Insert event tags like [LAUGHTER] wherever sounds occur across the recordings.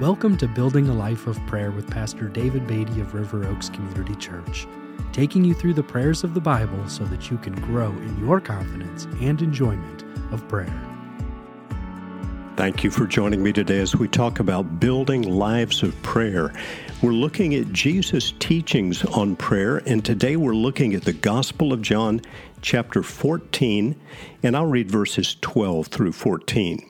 Welcome to Building a Life of Prayer with Pastor David Beatty of River Oaks Community Church, taking you through the prayers of the Bible so that you can grow in your confidence and enjoyment of prayer. Thank you for joining me today as we talk about building lives of prayer. We're looking at Jesus' teachings on prayer, and today we're looking at the Gospel of John, chapter 14, and I'll read verses 12 through 14.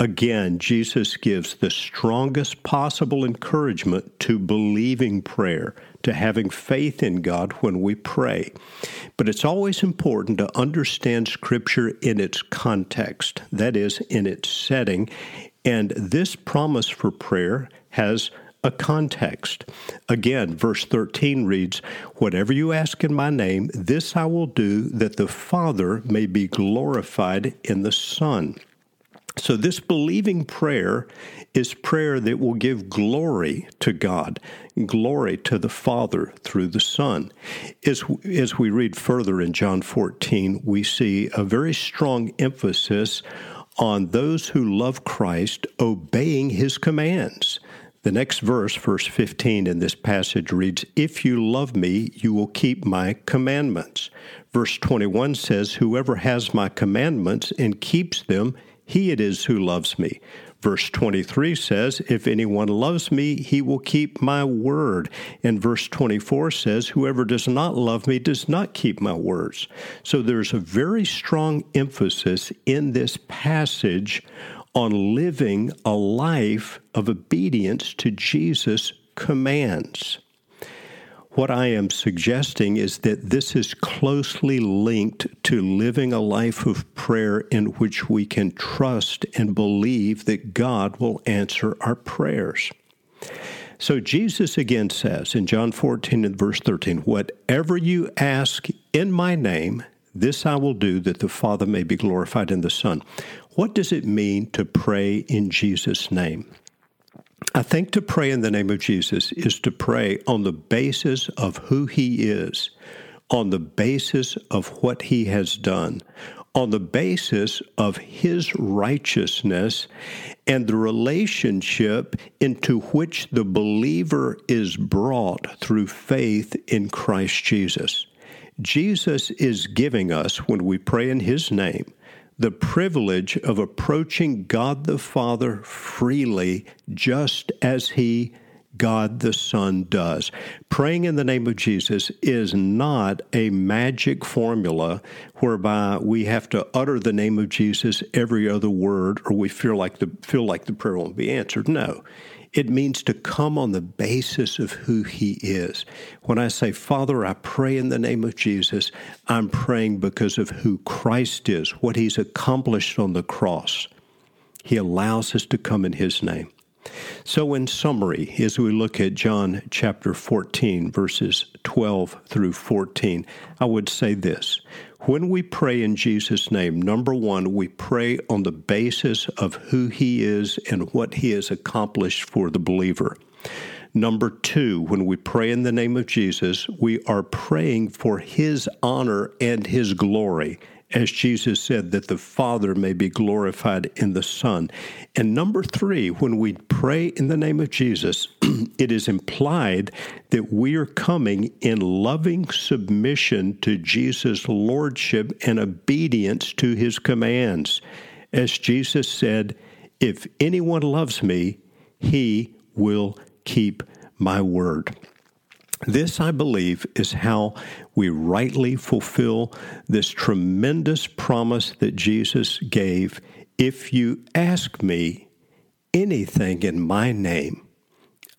Again, Jesus gives the strongest possible encouragement to believing prayer, to having faith in God when we pray. But it's always important to understand Scripture in its context, that is, in its setting. And this promise for prayer has a context. Again, verse 13 reads, Whatever you ask in my name, this I will do, that the Father may be glorified in the Son. So, this believing prayer is prayer that will give glory to God, glory to the Father through the Son. As, as we read further in John 14, we see a very strong emphasis on those who love Christ obeying his commands. The next verse, verse 15 in this passage reads, If you love me, you will keep my commandments. Verse 21 says, Whoever has my commandments and keeps them, he it is who loves me. Verse 23 says, If anyone loves me, he will keep my word. And verse 24 says, Whoever does not love me does not keep my words. So there's a very strong emphasis in this passage on living a life of obedience to Jesus' commands. What I am suggesting is that this is closely linked to living a life of prayer in which we can trust and believe that God will answer our prayers. So Jesus again says in John 14 and verse 13, Whatever you ask in my name, this I will do that the Father may be glorified in the Son. What does it mean to pray in Jesus' name? I think to pray in the name of Jesus is to pray on the basis of who He is, on the basis of what He has done, on the basis of His righteousness and the relationship into which the believer is brought through faith in Christ Jesus. Jesus is giving us, when we pray in His name, the privilege of approaching God the Father freely, just as He, God the Son, does. Praying in the name of Jesus is not a magic formula whereby we have to utter the name of Jesus every other word or we feel like the, feel like the prayer won't be answered. No. It means to come on the basis of who He is. When I say, Father, I pray in the name of Jesus, I'm praying because of who Christ is, what He's accomplished on the cross. He allows us to come in His name. So, in summary, as we look at John chapter 14, verses 12 through 14, I would say this when we pray in Jesus' name, number one, we pray on the basis of who He is and what He has accomplished for the believer. Number two, when we pray in the name of Jesus, we are praying for His honor and His glory as Jesus said, that the Father may be glorified in the Son. And number three, when we pray in the name of Jesus, [CLEARS THROAT] it is implied that we are coming in loving submission to Jesus' lordship and obedience to his commands. As Jesus said, If anyone loves me, he will keep my word. This, I believe, is how we rightly fulfill this tremendous promise that Jesus gave. If you ask me anything in my name,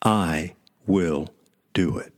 I will do it.